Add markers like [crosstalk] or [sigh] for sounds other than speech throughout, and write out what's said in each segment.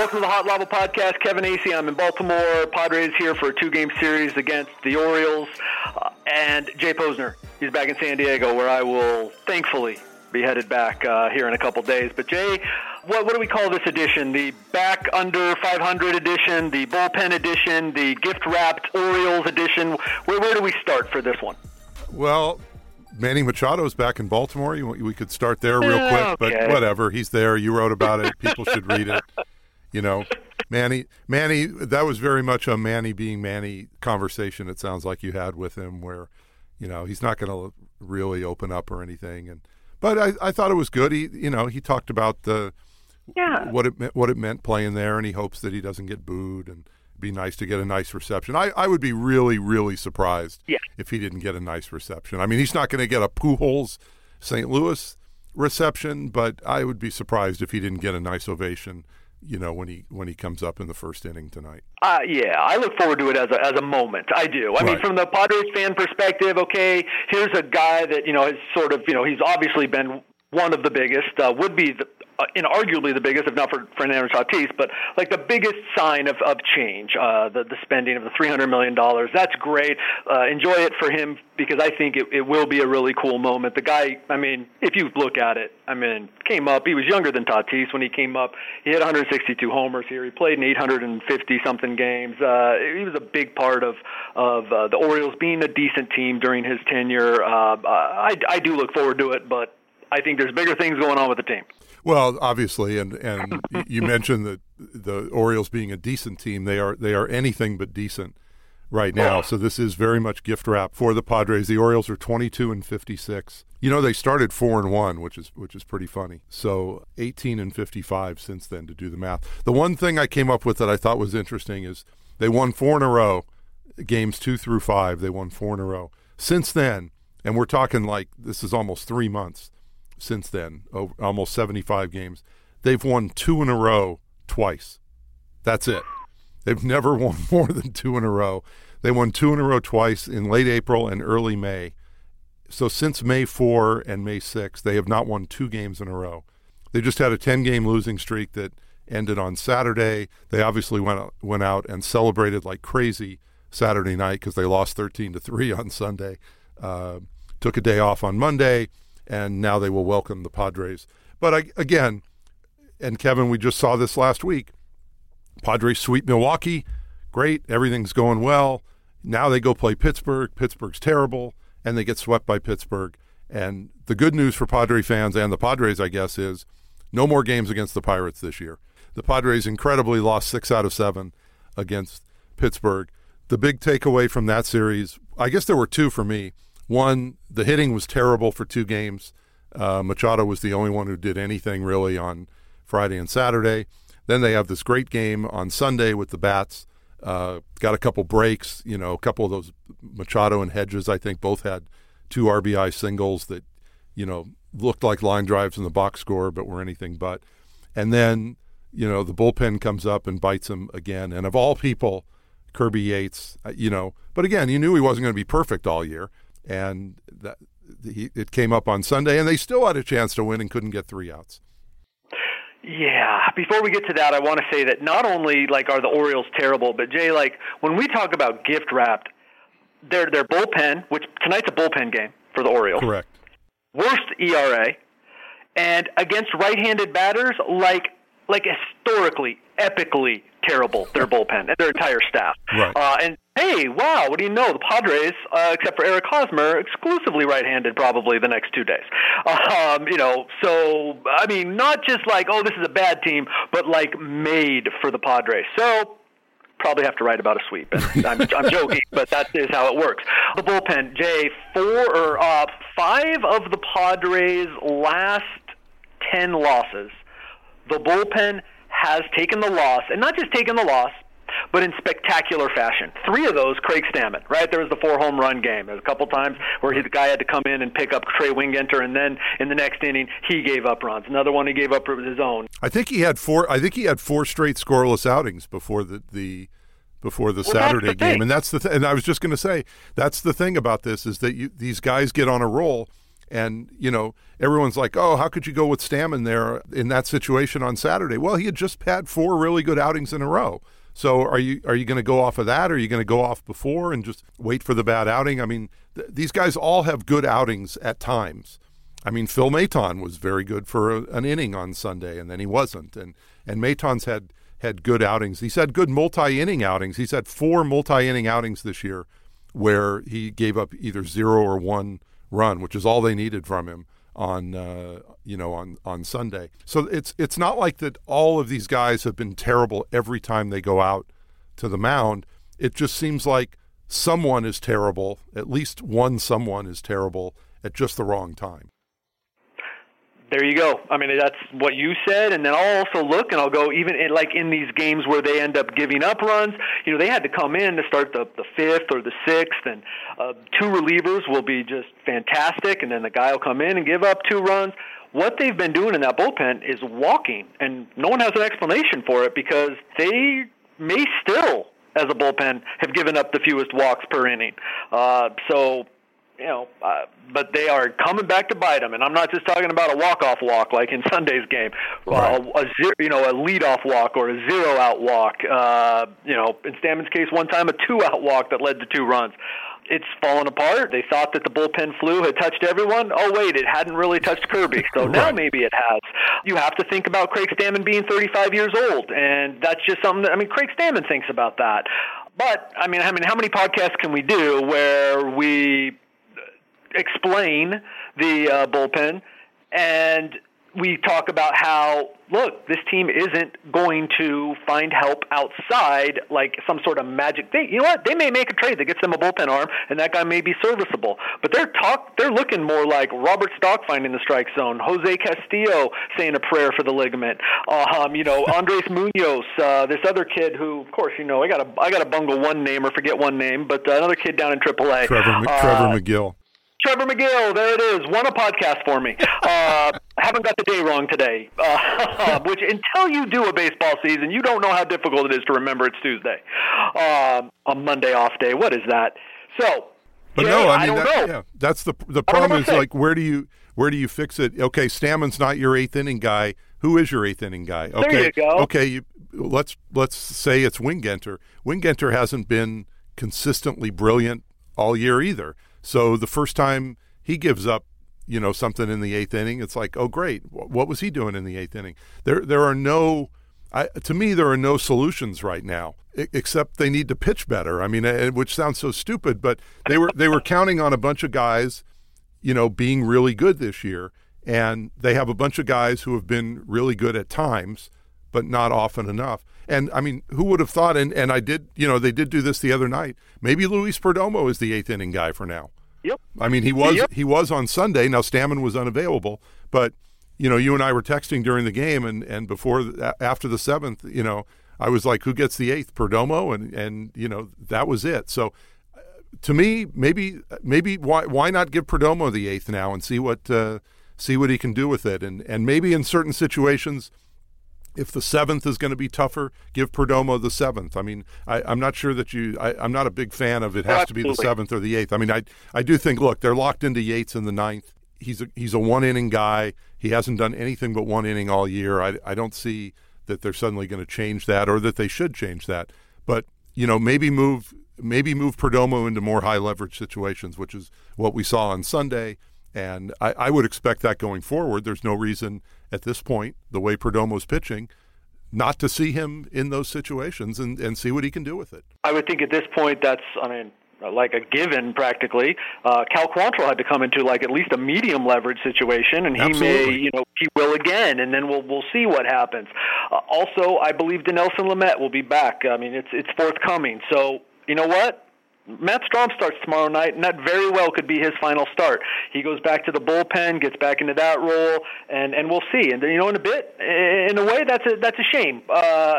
Welcome to the Hot Lava Podcast. Kevin Acee. I'm in Baltimore. Padres here for a two-game series against the Orioles, uh, and Jay Posner. He's back in San Diego, where I will thankfully be headed back uh, here in a couple days. But Jay, what, what do we call this edition? The back under 500 edition, the bullpen edition, the gift wrapped Orioles edition. Where, where do we start for this one? Well, Manny Machado's back in Baltimore. We could start there real quick, okay. but whatever. He's there. You wrote about it. People should read it. [laughs] You know, Manny, Manny, that was very much a Manny being Manny conversation. It sounds like you had with him, where, you know, he's not going to really open up or anything. And but I, I thought it was good. He, you know, he talked about the Yeah. what it meant, what it meant playing there, and he hopes that he doesn't get booed and it'd be nice to get a nice reception. I, I would be really really surprised Yeah. if he didn't get a nice reception. I mean, he's not going to get a Pujols St. Louis reception, but I would be surprised if he didn't get a nice ovation. You know, when he when he comes up in the first inning tonight. Uh, yeah, I look forward to it as a as a moment. I do. I mean, from the Padres fan perspective, okay, here's a guy that you know has sort of you know he's obviously been one of the biggest, uh, would be the, uh, inarguably the biggest, if not for Fernando Tatis, but like the biggest sign of of change, uh, the the spending of the three hundred million dollars. That's great. Uh, enjoy it for him because I think it, it will be a really cool moment. The guy, I mean, if you look at it, I mean, came up. He was younger than Tatis when he came up. He had 162 homers here. He played in 850 something games. Uh, he was a big part of of uh, the Orioles being a decent team during his tenure. Uh, I I do look forward to it, but I think there's bigger things going on with the team. Well, obviously, and and [laughs] you mentioned that the Orioles being a decent team, they are they are anything but decent right now. So this is very much gift wrap for the Padres. The Orioles are 22 and 56. You know, they started 4 and 1, which is which is pretty funny. So 18 and 55 since then to do the math. The one thing I came up with that I thought was interesting is they won 4 in a row, games 2 through 5, they won 4 in a row. Since then, and we're talking like this is almost 3 months since then, over, almost 75 games. They've won 2 in a row twice. That's it. They've never [laughs] won more than two in a row. They won two in a row twice in late April and early May. So since May 4 and May 6, they have not won two games in a row. They just had a 10 game losing streak that ended on Saturday. They obviously went out, went out and celebrated like crazy Saturday night because they lost 13 to 3 on Sunday. Uh, took a day off on Monday, and now they will welcome the Padres. But I, again, and Kevin, we just saw this last week. Padres sweep Milwaukee. Great. Everything's going well. Now they go play Pittsburgh. Pittsburgh's terrible, and they get swept by Pittsburgh. And the good news for Padre fans and the Padres, I guess, is no more games against the Pirates this year. The Padres incredibly lost six out of seven against Pittsburgh. The big takeaway from that series, I guess there were two for me. One, the hitting was terrible for two games. Uh, Machado was the only one who did anything really on Friday and Saturday. Then they have this great game on Sunday with the bats. Uh, got a couple breaks, you know, a couple of those Machado and Hedges. I think both had two RBI singles that, you know, looked like line drives in the box score, but were anything but. And then, you know, the bullpen comes up and bites him again. And of all people, Kirby Yates, uh, you know, but again, you knew he wasn't going to be perfect all year, and that he, it came up on Sunday, and they still had a chance to win and couldn't get three outs. Yeah. Before we get to that, I want to say that not only like are the Orioles terrible, but Jay, like when we talk about gift wrapped, their their bullpen, which tonight's a bullpen game for the Orioles, Correct. worst ERA, and against right-handed batters, like like historically, epically terrible. Their bullpen and their entire staff. Right. Uh, and hey, wow, what do you know? The Padres, uh, except for Eric Hosmer, exclusively right-handed probably the next two days. Um, you know, so I mean, not just like oh, this is a bad team, but like made for the Padres. So probably have to write about a sweep. And [laughs] I'm, I'm joking, but that is how it works. The bullpen, Jay, four or uh, five of the Padres' last ten losses, the bullpen has taken the loss, and not just taken the loss, but in spectacular fashion. Three of those, Craig Stammen, right? There was the four home run game. There was a couple times where he, the guy had to come in and pick up Trey Wingenter, and then in the next inning, he gave up runs. Another one he gave up was his own. I think he had four. I think he had four straight scoreless outings before the the before the Well, Saturday the game, and that's the th- and I was just going to say that's the thing about this is that you, these guys get on a roll, And, you know, everyone's like, oh, how could you go with Stammen there in that situation on Saturday? Well, he had just had four really good outings in a row. So are you are you going to go off of that? Or are you going to go off before and just wait for the bad outing? I mean, th- these guys all have good outings at times. I mean, Phil Maton was very good for a, an inning on Sunday, and then he wasn't. And and Maton's had had good outings. He's had good multi-inning outings. He's had four multi-inning outings this year, where he gave up either zero or one run, which is all they needed from him on uh, you know on on Sunday. So it's it's not like that all of these guys have been terrible every time they go out to the mound. It just seems like someone is terrible, at least one someone is terrible at just the wrong time there you go. I mean, that's what you said, and then I'll also look and I'll go even in, like in these games where they end up giving up runs. You know, they had to come in to start the the fifth or the sixth, and uh, two relievers will be just fantastic, and then the guy will come in and give up two runs. What they've been doing in that bullpen is walking, and no one has an explanation for it because they may still, as a bullpen, have given up the fewest walks per inning. Uh, so you know, uh, but they are coming back to bite them. And I'm not just talking about a walk-off walk like in [laughs] Sunday's game, right. uh, a zero, you know, a lead-off walk or a zero-out walk. Uh, you know, in Stammen's case, one time a two-out walk that led to two runs. It's fallen apart. They thought that the bullpen flu had touched everyone. Oh wait, it hadn't really touched Kirby. [laughs] So right. now maybe it has. You have to think about Craig Stammen being 35 years old, and that's just something that I mean. Craig Stammen thinks about that. But I mean, I mean, how many podcasts can we do where we explain the uh, bullpen, and we talk about how look, this team isn't going to find help outside like some sort of magic thing. You know what? They may make a trade that gets them a bullpen arm, and that guy may be serviceable. But they're talk they're looking more like Robert Stock finding the strike zone, Jose Castillo saying a prayer for the ligament. Um, you know, [laughs] Andres Munoz, uh, this other kid who, of course, you know, I got to I got to bungle one name or forget one name, but uh, another kid down in AAA, Trevor, uh, Trevor Megill. Trevor Megill, there it is. Won a podcast for me. Uh, [laughs] haven't got the day wrong today. Uh, [laughs] which until you do a baseball season, you don't know how difficult it is to remember it's Tuesday. Um, a Monday off day. What is that? So, but Jay, no, I mean, I that, yeah, that's the the problem is like where do you where do you fix it? Okay, Stammen's not your eighth inning guy. Who is your eighth inning guy? Okay, there you go. Okay, you, let's let's say it's Wingenter. Wingenter hasn't been consistently brilliant all year either. So the first time he gives up, you know, something in the eighth inning, it's like, oh, great. What was he doing in the eighth inning? There, there are no. I, to me, there are no solutions right now, except they need to pitch better. I mean, which sounds so stupid, but they were they were counting on a bunch of guys, you know, being really good this year, and they have a bunch of guys who have been really good at times, but not often enough. And I mean, who would have thought? And, and I did, you know, they did do this the other night. Maybe Luis Perdomo is the eighth inning guy for now. Yep. I mean, he was yep. he was on Sunday. Now Stammen was unavailable, but you know, you and I were texting during the game, and and before after the seventh, you know, I was like, who gets the eighth? Perdomo, and and you know that was it. So uh, to me, maybe maybe why why not give Perdomo the eighth now and see what uh, see what he can do with it, and and maybe in certain situations if the seventh is going to be tougher, give Perdomo the seventh. I mean, I, am not sure that you. I, am not a big fan of it has Absolutely. to be the seventh or the eighth. I mean, I I do think. Look, they're locked into Yates in the ninth. He's a he's a one inning guy. He hasn't done anything but one inning all year. I I don't see that they're suddenly going to change that or that they should change that. But you know, maybe move maybe move Perdomo into more high leverage situations, which is what we saw on Sunday. And I, I would expect that going forward. There's no reason at this point, the way Perdomo's pitching, not to see him in those situations and, and see what he can do with it. I would think at this point that's, I mean, like a given practically. Uh, Cal Quantrill had to come into like at least a medium leverage situation, and he Absolutely. may, you know, he will again, and then we'll we'll see what happens. Uh, also, I believe Dinelson Lamet will be back. I mean, it's it's forthcoming. So you know what? Matt Strahm starts tomorrow night, and that very well could be his final start. He goes back to the bullpen, gets back into that role, and and we'll see. And you know, in a bit, in a way, that's a that's a shame. Uh,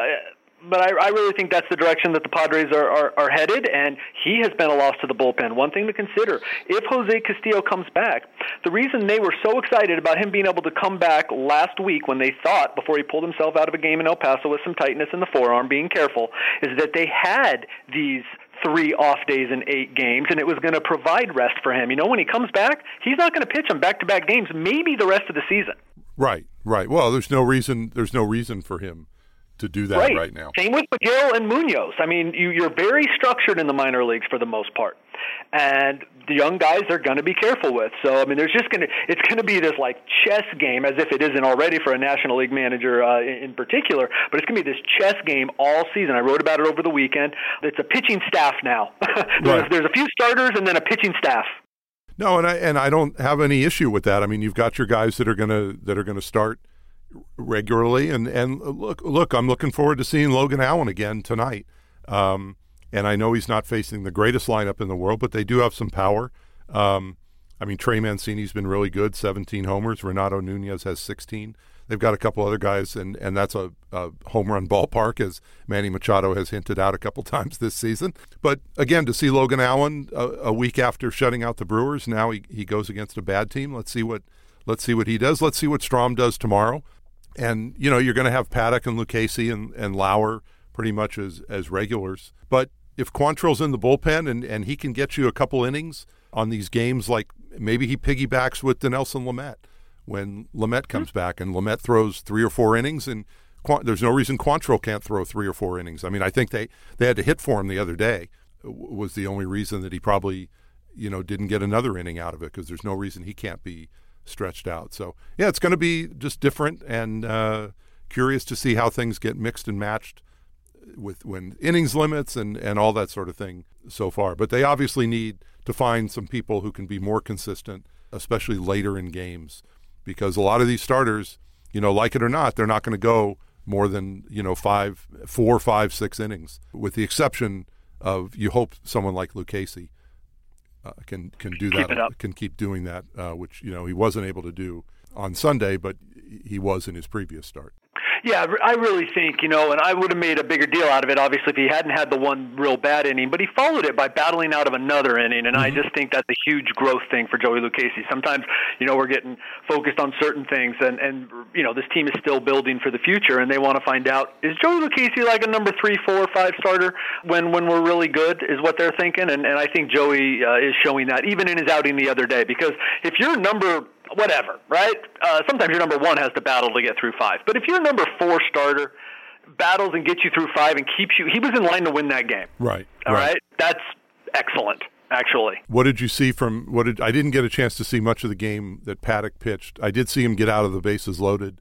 but I, I really think that's the direction that the Padres are, are, are headed, and he has been a loss to the bullpen. One thing to consider if Jose Castillo comes back, the reason they were so excited about him being able to come back last week when they thought, before he pulled himself out of a game in El Paso with some tightness in the forearm, being careful, is that they had these three off days in eight games, and it was going to provide rest for him. You know, when he comes back, he's not going to pitch him back to back games, maybe the rest of the season. Right, right. Well, there's no reason. There's no reason for him to do that right, right now. Same with Megill and Munoz. I mean, you, you're very structured in the minor leagues for the most part, and the young guys are going to be careful with. So, I mean, there's just going to it's going to be this like chess game, as if it isn't already for a National League manager uh, in, in particular. But it's going to be this chess game all season. I wrote about it over the weekend. It's a pitching staff now. [laughs] there's, Right. there's a few starters and then a pitching staff. No, and I and I don't have any issue with that. I mean, you've got your guys that are gonna that are gonna start regularly, and and look look, I'm looking forward to seeing Logan Allen again tonight. Um, and I know he's not facing the greatest lineup in the world, but they do have some power. Um, I mean, Trey Mancini's been really good, 17 homers. Renato Nunez has 16. They've got a couple other guys, and, and that's a, a home run ballpark, as Manny Machado has hinted out a couple [laughs] times this season. But again, to see Logan Allen a, a week after shutting out the Brewers, now he, he goes against a bad team. Let's see what let's see what he does. Let's see what Strahm does tomorrow. And you know, you're going to have Paddack and Lucchesi and, and Lauer pretty much as as regulars. But if Quantrill's in the bullpen and, and he can get you a couple innings on these games, like maybe he piggybacks with Dinelson Lamet when Lamet comes hmm. back and Lamet throws three or four innings and there's no reason Quantrill can't throw three or four innings. I mean, I think they, they had to hit for him the other day was the only reason that he probably, you know, didn't get another inning out of it because there's no reason he can't be stretched out. So, yeah, it's going to be just different and uh, curious to see how things get mixed and matched with when innings limits and, and all that sort of thing so far. But they obviously need to find some people who can be more consistent, especially later in games, because a lot of these starters, you know, like it or not, they're not going to go more than you know five, four, five, six innings, with the exception of you hope someone like Lucchesi uh, can can do Keep that, up. can keep doing that, uh, which you know he wasn't able to do on Sunday, but he was in his previous start. Yeah, I really think, you know, and I would have made a bigger deal out of it, obviously, if he hadn't had the one real bad inning, but he followed it by battling out of another inning, and I just think that's a huge growth thing for Joey Lucchesi. Sometimes, you know, we're getting focused on certain things, and, and you know, this team is still building for the future, and they want to find out, is Joey Lucchesi like a number three, four, five starter when, when we're really good, is what they're thinking, and, and I think Joey uh, is showing that, even in his outing the other day, because if you're number whatever, right? Uh, sometimes your number one has to battle to get through five. But if your number four starter battles and gets you through five and keeps you, he was in line to win that game. Right. All right, that's excellent, actually. What did you see from what did I didn't get a chance to see much of the game that Paddack pitched. I did see him get out of the bases loaded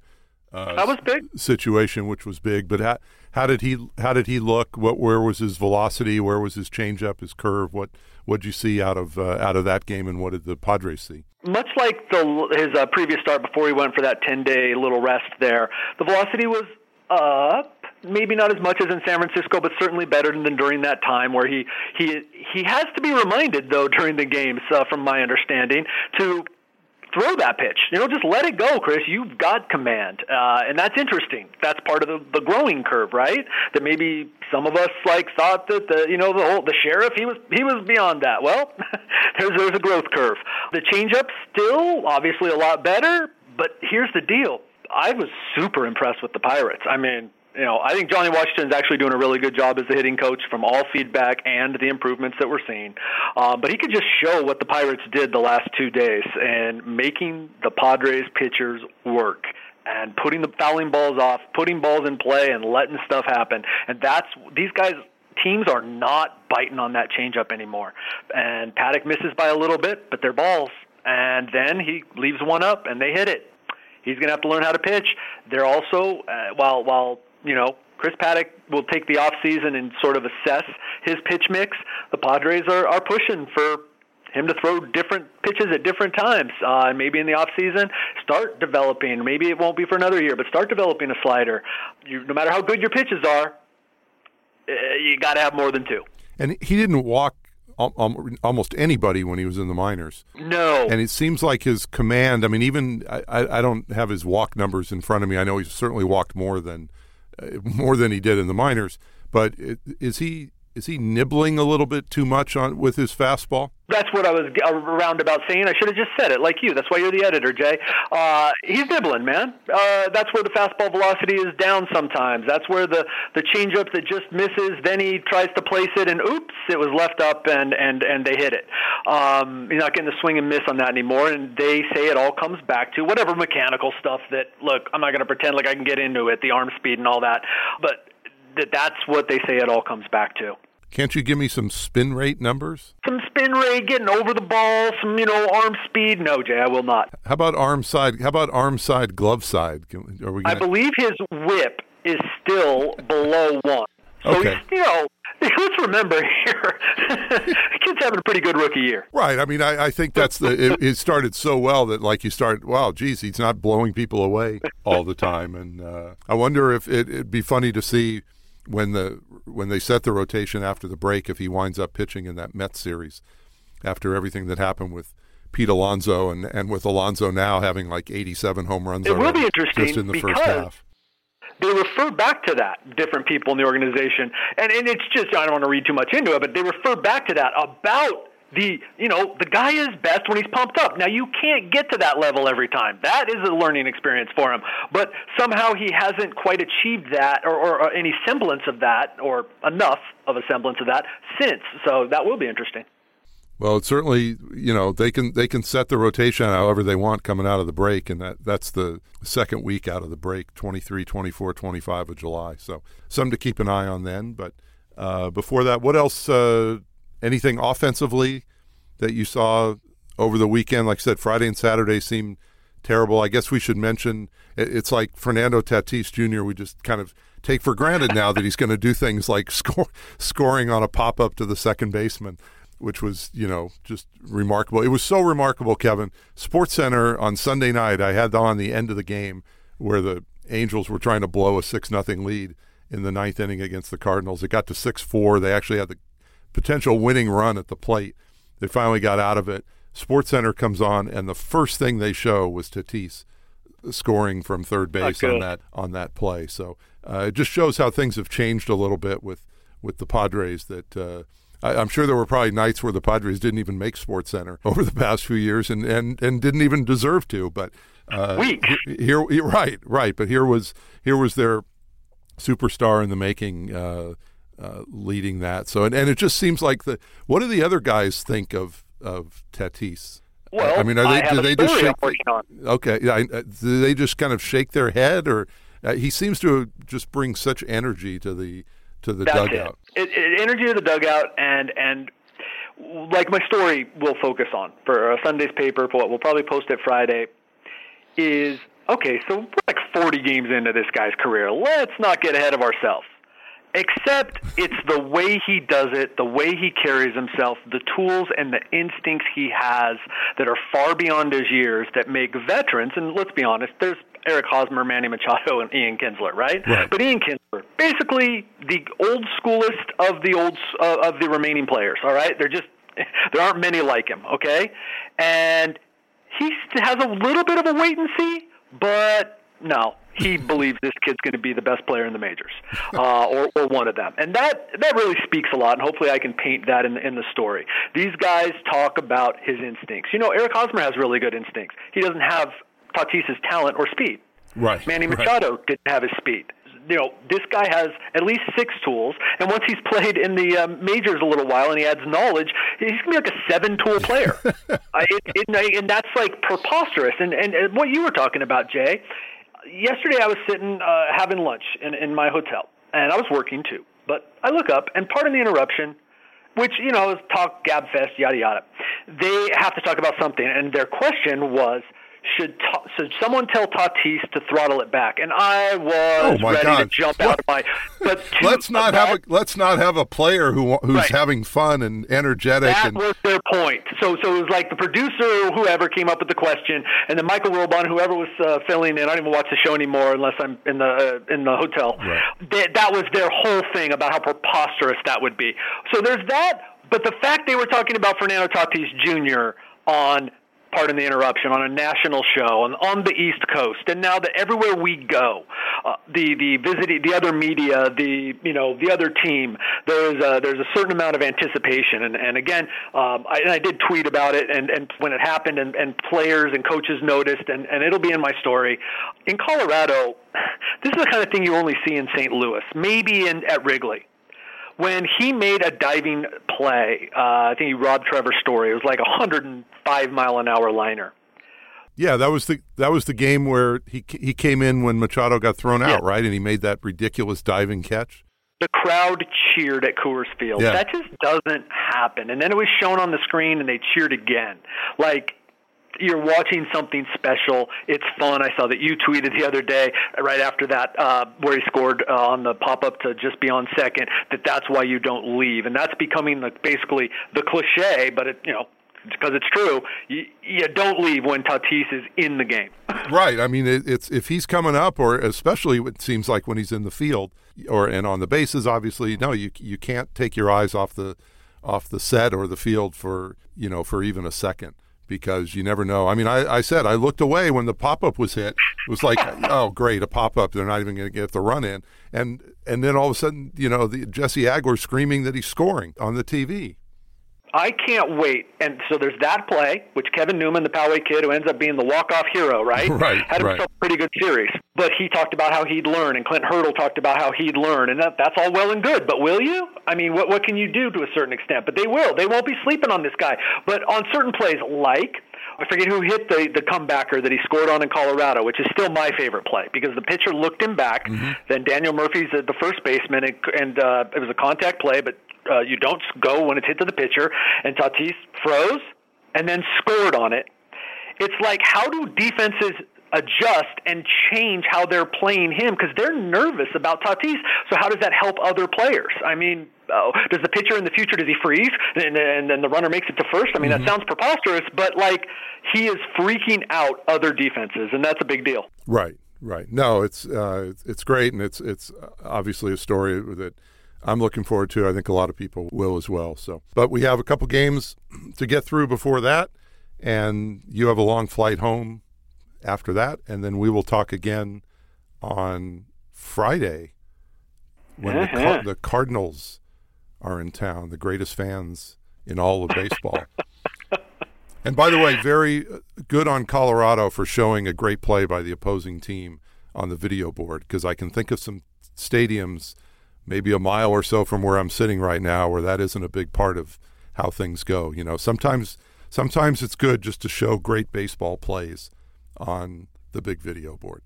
uh, That was big. situation, which was big. But how, how did he how did he look? What where was his velocity? Where was his changeup? His curve? What what did you see out of uh, out of that game? And what did the Padres see? Much like the his uh, previous start before he went for that ten day little rest there, the velocity was up. Maybe not as much as in San Francisco, but certainly better than during that time where he he he has to be reminded though during the games, uh, from my understanding, to throw that pitch. You know, just let it go, Chris. You've got command, uh, and that's interesting. That's part of the, the growing curve, right? That maybe some of us like thought that the you know the whole the sheriff he was he was beyond that. Well, [laughs] there's there's a growth curve. The changeup still obviously a lot better, but here's the deal. I was super impressed with the Pirates. I mean, you know, I think Johnny Washington's actually doing a really good job as the hitting coach from all feedback and the improvements that we're seeing. Um, but he could just show what the Pirates did the last two days and making the Padres pitchers work and putting the fouling balls off, putting balls in play, and letting stuff happen. And that's these guys. Teams are not biting on that changeup anymore. And Paddack misses by a little bit, but they're balls. And then he leaves one up, and they hit it. He's going to have to learn how to pitch. They're also uh, while while you know Chris Paddack will take the off season and sort of assess his pitch mix. The Padres are are pushing for him to throw different pitches at different times. Uh, maybe in the off season, start developing. Maybe it won't be for another year, but start developing a slider. You, no matter how good your pitches are, uh, you got to have more than two. And he didn't walk al- al- almost anybody when he was in the minors. No, And it seems like his command. I mean, even I, I don't have his walk numbers in front of me. I know he's certainly walked more than more than he did in the minors. But is he is he nibbling a little bit too much on with his fastball? That's what I was around about saying. I should have just said it like you. That's why you're the editor, Jay. Uh, he's nibbling, man. Uh, that's where the fastball velocity is down sometimes. That's where the the changeup that just misses, then he tries to place it, and oops, it was left up, and and and they hit it. Um, he's not getting the swing and miss on that anymore, and they say it all comes back to whatever mechanical stuff that. Look, I'm not going to pretend like I can get into it, the arm speed and all that, but that that's what they say it all comes back to. Can't you give me some spin rate numbers? Some spin rate, getting over the ball, some you know arm speed. No, Jay, I will not. How about arm side? How about arm side, glove side? Are we? Gonna... I believe his whip is still below one. So okay. he's, know, let's remember here, [laughs] kid's having a pretty good rookie year. Right. I mean, I, I think that's the. It, it, started so well that like you start. Wow, geez, he's not blowing people away all the time, and uh, I wonder if it, it'd be funny to see when the when they set the rotation after the break if he winds up pitching in that Mets series after everything that happened with Pete Alonso and and with Alonso now having like 87 home runs it will be interesting just in the first half. They refer back to that, different people in the organization. And, and it's just, I don't want to read too much into it, but they refer back to that about the you know the guy is best when he's pumped up. Now you can't get to that level every time. That is a learning experience for him. But somehow he hasn't quite achieved that or, or, or any semblance of that or enough of a semblance of that since. So that will be interesting well, it's certainly, you know, they can they can set the rotation however they want coming out of the break, and that that's the second week out of the break, 23, 24, 25 of July. So some to keep an eye on then. But uh, before that, what else uh, anything offensively that you saw over the weekend? Like I said, Friday and Saturday seemed terrible. I guess we should mention it's like Fernando Tatis Jr. We just kind of take for granted now that he's going to do things like [laughs] score, scoring on a pop up to the second baseman, which was you know just remarkable. It was so remarkable, Kevin. Sports Center on Sunday night, I had on the end of the game where the Angels were trying to blow a six nothing lead in the ninth inning against the Cardinals. It got to six four. They actually had the potential winning run at the plate. They finally got out of it. Sports Center comes on, and the first thing they show was Tatis scoring from third base on that on that play. So uh, it just shows how things have changed a little bit with with the Padres. That uh, I, am sure there were probably nights where the Padres didn't even make Sports Center [laughs] over the past few years, and and, and didn't even deserve to. But uh, here, right, right. But here was here was their superstar in the making. Uh, uh, leading that. So and, and it just seems like the what do the other guys think of of Tatis? Well, I mean, are they do they just shake? Okay, yeah, uh, do they just kind of shake their head, or uh, he seems to just bring such energy to the to the That's dugout. It. It, it, energy to the dugout, and and like my story will focus on for Sunday's paper, what we'll probably post it Friday, is okay. So we're like 40 games into this guy's career. Let's not get ahead of ourselves. Except it's the way he does it, the way he carries himself, the tools and the instincts he has that are far beyond his years that make veterans, and let's be honest, there's Eric Hosmer, Manny Machado, and Ian Kinsler, right? right. But Ian Kinsler, basically the old schoolest of the old uh, of the remaining players. All right, they're just [laughs] there aren't many like him. Okay, and he has a little bit of a wait and see, but no, he [laughs] believes this kid's going to be the best player in the majors, uh, or, or one of them. And that, that really speaks a lot, and hopefully I can paint that in, in the story. These guys talk about his instincts. You know, Eric Hosmer has really good instincts. He doesn't have Tatis's talent or speed. Right. Manny Machado right. didn't have his speed you know, this guy has at least six tools, and once he's played in the um, majors a little while and he adds knowledge, he's gonna be like a seven-tool player. [laughs] uh, it, it, and that's like preposterous. And, and and what you were talking about, Jay, yesterday I was sitting uh, having lunch in, in my hotel, and I was working too. But I look up, and part of the interruption, which you know is talk gab fest, yada yada, they have to talk about something, and their question was should ta- should someone tell Tatis to throttle it back? And I was oh ready God. to jump what? out of my. But [laughs] let's not have a let's not have a player who who's right. having fun and energetic. That and, was their point. So so it was like the producer or whoever came up with the question, and then Michael Wilbon, whoever was uh, filling in. I don't even watch the show anymore unless I'm in the uh, in the hotel. Right. They, that was their whole thing about how preposterous that would be. So there's that. But the fact they were talking about Fernando Tatis Jr. on pardon the interruption, on a national show on, on the East Coast, and now that everywhere we go, uh, the the visiting, the other media, the you know the other team, there's a, there's a certain amount of anticipation, and and again, um, I, and I did tweet about it, and and when it happened, and, and players and coaches noticed, and and it'll be in my story. In Colorado, [laughs] this is the kind of thing you only see in St. Louis, maybe in at Wrigley when he made a diving play, uh, I think he robbed Trevor Story. It was like a 105 mile an hour liner. Yeah, that was the that was the game where he he came in when Machado got thrown out, yeah. right? And he made that ridiculous diving catch. The crowd cheered at Coors Field. Yeah. That just doesn't happen. And then it was shown on the screen, and they cheered again. Like you're watching something special. It's fun. I saw that you tweeted the other day, right after that, uh, where he scored uh, on the pop up to just be on second. That that's why you don't leave, and that's becoming the, basically the cliche. But it, you know, because it's true. You, you, don't leave when Tatis is in the game. [laughs] right. I mean, it, it's if he's coming up, or especially it seems like when he's in the field, or and on the bases. Obviously, no, you you can't take your eyes off the off the set or the field for you know for even a second because you never know. I mean, I, I said I looked away when the pop up was hit. It was like, [laughs] oh, great, a pop up. They're not even going to get the run in, and and then all of a sudden, you know, the Jesse Agler screaming that he's scoring on the TV. I can't wait. And so there's that play, which Kevin Newman, the Poway kid, who ends up being the walk-off hero, right? [laughs] Right. Had himself right. a pretty good series. But he talked about how he'd learn, and Clint Hurdle talked about how he'd learn, and that, that's all well and good. But will you? I mean, what what can you do to a certain extent? But they will. They won't be sleeping on this guy. But on certain plays, like I forget who hit the the comebacker that he scored on in Colorado, which is still my favorite play because the pitcher looked him back. Mm-hmm. Then Daniel Murphy's at the first baseman, and, and uh, it was a contact play, but uh, you don't go when it's hit to the pitcher. And Tatis froze and then scored on it. It's like how do defenses adjust and change how they're playing him because they're nervous about Tatis. So how does that help other players? I mean, oh, does the pitcher in the future does he freeze and, and then the runner makes it to first? I mean, mm-hmm. that sounds preposterous, but like he is freaking out other defenses, and that's a big deal. Right, right. No, it's uh, it's great, and it's it's obviously a story that. I'm looking forward to. I think a lot of people will as well. So, but we have a couple games to get through before that, and you have a long flight home after that, and then we will talk again on Friday when uh-huh. the, Car- the, Cardinals are in town, the greatest fans in all of baseball. [laughs] and by the way, very good on Colorado for showing a great play by the opposing team on the video board because I can think of some stadiums maybe a mile or so from where I'm sitting right now where that isn't a big part of how things go. You know, sometimes sometimes it's good just to show great baseball plays on the big video board.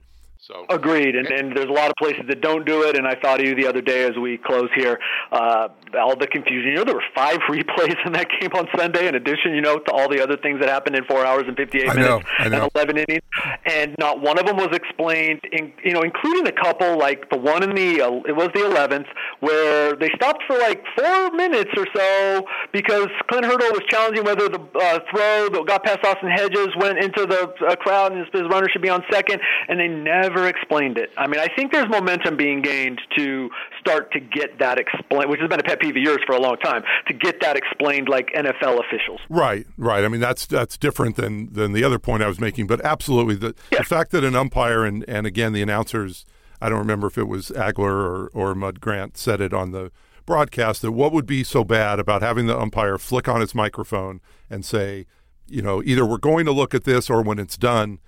So agreed, and, and there's a lot of places that don't do it. And I thought of you the other day as we close here. Uh, all the confusion. You know, there were five [laughs] replays in that game on Sunday. In addition, you know, to all the other things that happened in four hours and 58 I minutes know, I know. and 11 innings, and not one of them was explained. In, you know, including a couple like the one in the uh, it was the 11th where they stopped for like four minutes or so because Clint Hurdle was challenging whether the uh, throw that got past Austin Hedges went into the uh, crowd and his runner should be on second, and they never never explained it. I mean, I think there's momentum being gained to start to get that explained, which has been a pet peeve of yours for a long time, to get that explained like NFL officials. Right, right. I mean, that's that's different than than the other point I was making, but absolutely the yeah. the fact that an umpire and and again the announcers, I don't remember if it was Agler or or Mud Grant said it on the broadcast that what would be so bad about having the umpire flick on his microphone and say, you know, either we're going to look at this or when it's done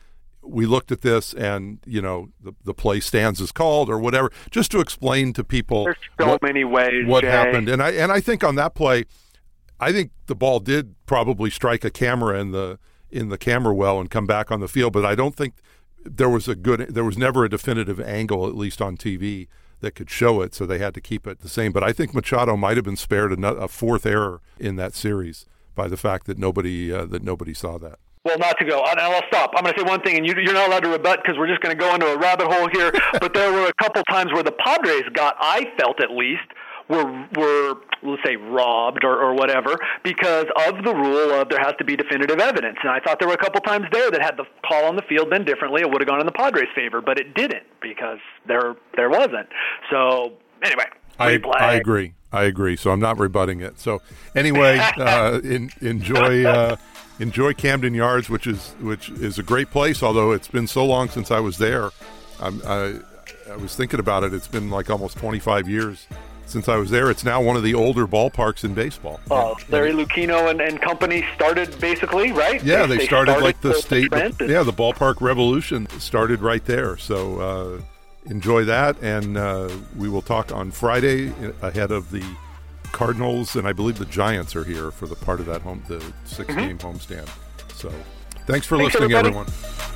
we looked at this and you know the, the play stands as called or whatever just to explain to people there's so what, many ways what Jay. happened. And i and i think on that play i think the ball did probably strike a camera in the in the camera well and come back on the field but i don't think there was a good there was never a definitive angle at least on tv that could show it so they had to keep it the same. But i think machado might have been spared a, a fourth error in that series by the fact that nobody uh, that nobody saw that well, not to go, and I'll stop. I'm going to say one thing, and you, are not allowed to rebut because we're just going to go into a rabbit hole here. [laughs] but there were a couple times where the Padres got, I felt at least, were were let's say robbed or, or whatever because of the rule of there has to be definitive evidence. And I thought there were a couple times there that had the call on the field been differently, it would have gone in the Padres' favor, but it didn't because there there wasn't. So anyway, I, I agree. I agree. So I'm not rebutting it. So anyway, uh, [laughs] in, enjoy uh, enjoy Camden Yards, which is which is a great place. Although it's been so long since I was there, I'm, I I was thinking about it. It's been like almost 25 years since I was there. It's now one of the older ballparks in baseball. Uh, Larry Lucchino and, and company started basically right. Yeah, they, they, started, started, like the, the state. The, yeah, the ballpark revolution started right there. So uh, enjoy that, and uh, we will talk on Friday ahead of the Cardinals, and I believe the Giants are here for the part of that home, the 6 mm-hmm. game homestand. So, thanks for thanks listening, everybody. everyone.